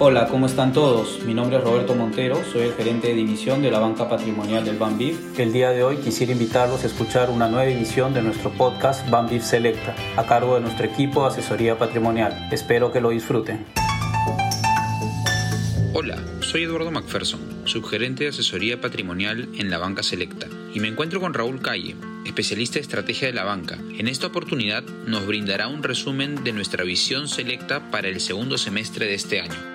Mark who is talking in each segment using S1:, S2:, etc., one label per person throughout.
S1: Hola, ¿cómo están todos? Mi nombre es Roberto Montero, soy el gerente de división de la banca patrimonial del BanBIF. El día de hoy quisiera invitarlos a escuchar una nueva edición de nuestro podcast BanBIF Selecta, a cargo de nuestro equipo de asesoría patrimonial. Espero que lo disfruten.
S2: Hola, soy Eduardo McPherson, subgerente de asesoría patrimonial en la banca Selecta, y me encuentro con Raúl Calle, especialista de estrategia de la banca. En esta oportunidad nos brindará un resumen de nuestra visión selecta para el segundo semestre de este año.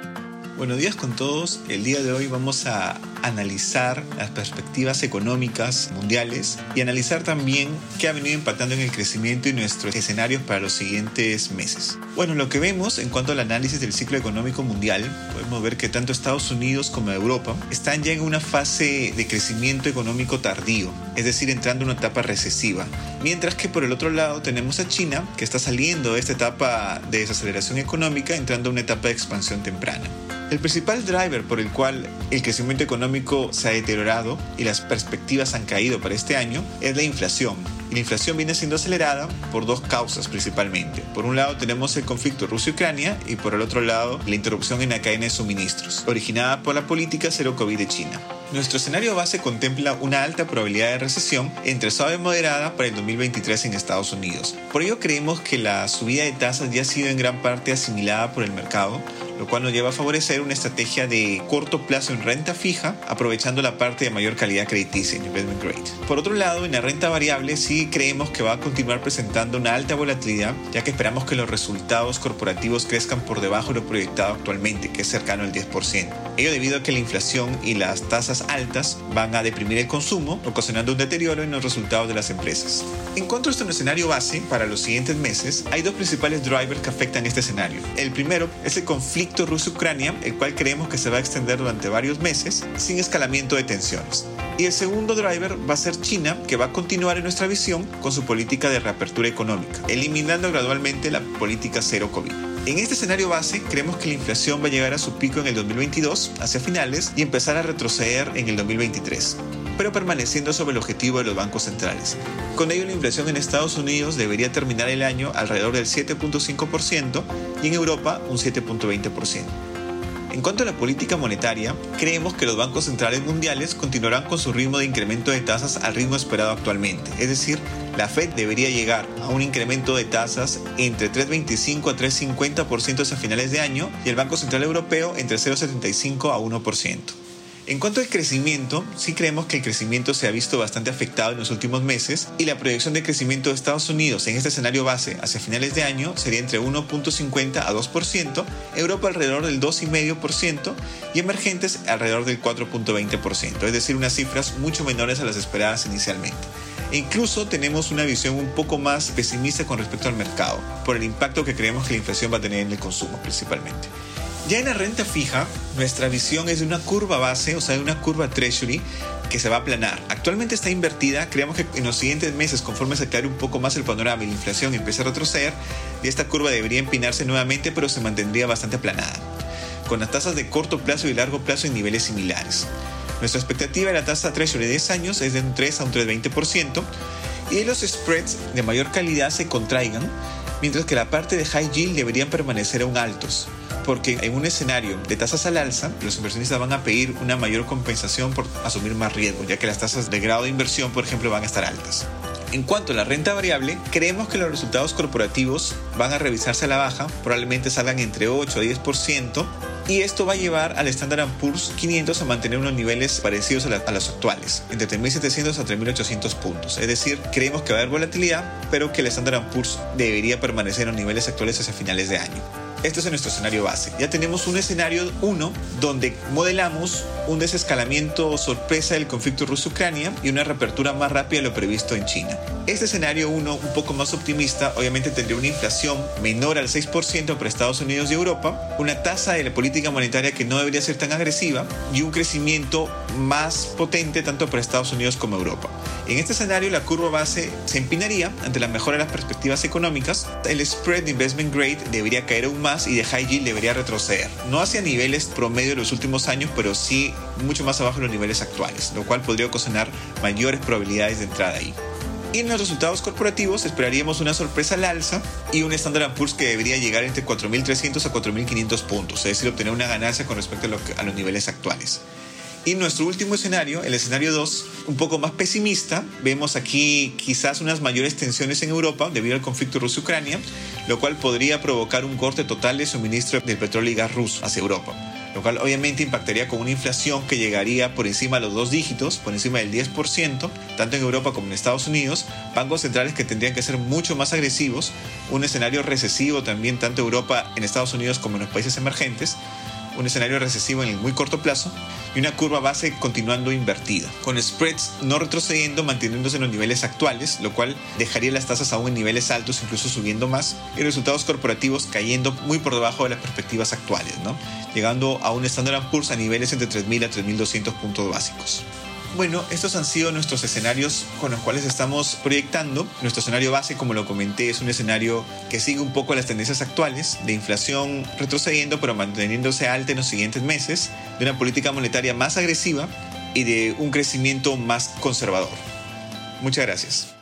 S3: Buenos días con todos. El día de hoy vamos a analizar las perspectivas económicas mundiales y analizar también qué ha venido impactando en el crecimiento y nuestros escenarios para los siguientes meses. Bueno, lo que vemos en cuanto al análisis del ciclo económico mundial, podemos ver que tanto Estados Unidos como Europa están ya en una fase de crecimiento económico tardío, es decir, entrando en una etapa recesiva. Mientras que por el otro lado tenemos a China, que está saliendo de esta etapa de desaceleración económica, entrando a una etapa de expansión temprana. El principal driver por el cual el crecimiento económico se ha deteriorado y las perspectivas han caído para este año es la inflación. Y la inflación viene siendo acelerada por dos causas principalmente. Por un lado tenemos el conflicto Rusia-Ucrania y por el otro lado la interrupción en la cadena de suministros, originada por la política cero COVID de China. Nuestro escenario base contempla una alta probabilidad de recesión entre suave y moderada para el 2023 en Estados Unidos. Por ello creemos que la subida de tasas ya ha sido en gran parte asimilada por el mercado, lo cual nos lleva a favorecer una estrategia de corto plazo en renta fija, aprovechando la parte de mayor calidad crediticia en investment grade. Por otro lado, en la renta variable sí creemos que va a continuar presentando una alta volatilidad, ya que esperamos que los resultados corporativos crezcan por debajo de lo proyectado actualmente, que es cercano al 10%. Ello debido a que la inflación y las tasas altas van a deprimir el consumo, ocasionando un deterioro en los resultados de las empresas. En cuanto a este escenario base para los siguientes meses, hay dos principales drivers que afectan este escenario. El primero es el conflicto Rusia-Ucrania, el cual creemos que se va a extender durante varios meses sin escalamiento de tensiones. Y el segundo driver va a ser China, que va a continuar en nuestra visión con su política de reapertura económica, eliminando gradualmente la política cero COVID. En este escenario base, creemos que la inflación va a llegar a su pico en el 2022, hacia finales, y empezar a retroceder en el 2023 pero permaneciendo sobre el objetivo de los bancos centrales. Con ello, la inflación en Estados Unidos debería terminar el año alrededor del 7.5% y en Europa un 7.20%. En cuanto a la política monetaria, creemos que los bancos centrales mundiales continuarán con su ritmo de incremento de tasas al ritmo esperado actualmente, es decir, la Fed debería llegar a un incremento de tasas entre 3,25 a 3,50% hacia finales de año y el Banco Central Europeo entre 0,75 a 1%. En cuanto al crecimiento, sí creemos que el crecimiento se ha visto bastante afectado en los últimos meses y la proyección de crecimiento de Estados Unidos en este escenario base hacia finales de año sería entre 1.50 a 2%, Europa alrededor del 2,5% y emergentes alrededor del 4.20%, es decir, unas cifras mucho menores a las esperadas inicialmente. E incluso tenemos una visión un poco más pesimista con respecto al mercado, por el impacto que creemos que la inflación va a tener en el consumo principalmente. Ya en la renta fija, nuestra visión es de una curva base, o sea, de una curva treasury que se va a aplanar. Actualmente está invertida, creemos que en los siguientes meses, conforme se aclare un poco más el panorama y la inflación empiece a retroceder, esta curva debería empinarse nuevamente, pero se mantendría bastante aplanada, con las tasas de corto plazo y largo plazo en niveles similares. Nuestra expectativa de la tasa treasury de 10 años es de un 3 a un 3,20% y los spreads de mayor calidad se contraigan, mientras que la parte de high yield deberían permanecer aún altos porque en un escenario de tasas al alza, los inversionistas van a pedir una mayor compensación por asumir más riesgo, ya que las tasas de grado de inversión, por ejemplo, van a estar altas. En cuanto a la renta variable, creemos que los resultados corporativos van a revisarse a la baja, probablemente salgan entre 8 a 10%, y esto va a llevar al Standard Poor's 500 a mantener unos niveles parecidos a, los actuales, entre 3.700 a 3.800 puntos. Es decir, creemos que va a haber volatilidad, pero que el Standard Poor's debería permanecer en los niveles actuales hacia finales de año. Este es nuestro escenario base. Ya tenemos un escenario 1 donde modelamos un desescalamiento sorpresa del conflicto ruso-Ucrania y una reapertura más rápida de lo previsto en China. Este escenario 1, un poco más optimista, obviamente tendría una inflación menor al 6% para Estados Unidos y Europa, una tasa de la política monetaria que no debería ser tan agresiva y un crecimiento más potente tanto para Estados Unidos como Europa. En este escenario, la curva base se empinaría ante la mejora de las perspectivas económicas. El spread de investment grade debería caer aún más y de high yield debería retroceder. No hacia niveles promedio de los últimos años, pero sí mucho más abajo de los niveles actuales, lo cual podría ocasionar mayores probabilidades de entrada ahí. Y en los resultados corporativos esperaríamos una sorpresa al alza y un Standard Poor's que debería llegar entre 4.300 a 4.500 puntos, es decir, obtener una ganancia con respecto a, a los niveles actuales. Y nuestro último escenario, el escenario 2, un poco más pesimista, vemos aquí quizás unas mayores tensiones en Europa debido al conflicto Rusia-Ucrania, lo cual podría provocar un corte total de suministro del petróleo y gas ruso hacia Europa lo cual obviamente impactaría con una inflación que llegaría por encima de los dos dígitos, por encima del 10%, tanto en Europa como en Estados Unidos, bancos centrales que tendrían que ser mucho más agresivos, un escenario recesivo también tanto en Europa, en Estados Unidos como en los países emergentes, un escenario recesivo en el muy corto plazo y una curva base continuando invertida, con spreads no retrocediendo, manteniéndose en los niveles actuales, lo cual dejaría las tasas aún en niveles altos, incluso subiendo más, y resultados corporativos cayendo muy por debajo de las perspectivas actuales, ¿no? llegando a un Standard Poor's a niveles entre 3.000 a 3.200 puntos básicos. Bueno, estos han sido nuestros escenarios con los cuales estamos proyectando. Nuestro escenario base, como lo comenté, es un escenario que sigue un poco las tendencias actuales de inflación retrocediendo pero manteniéndose alta en los siguientes meses, de una política monetaria más agresiva y de un crecimiento más conservador. Muchas gracias.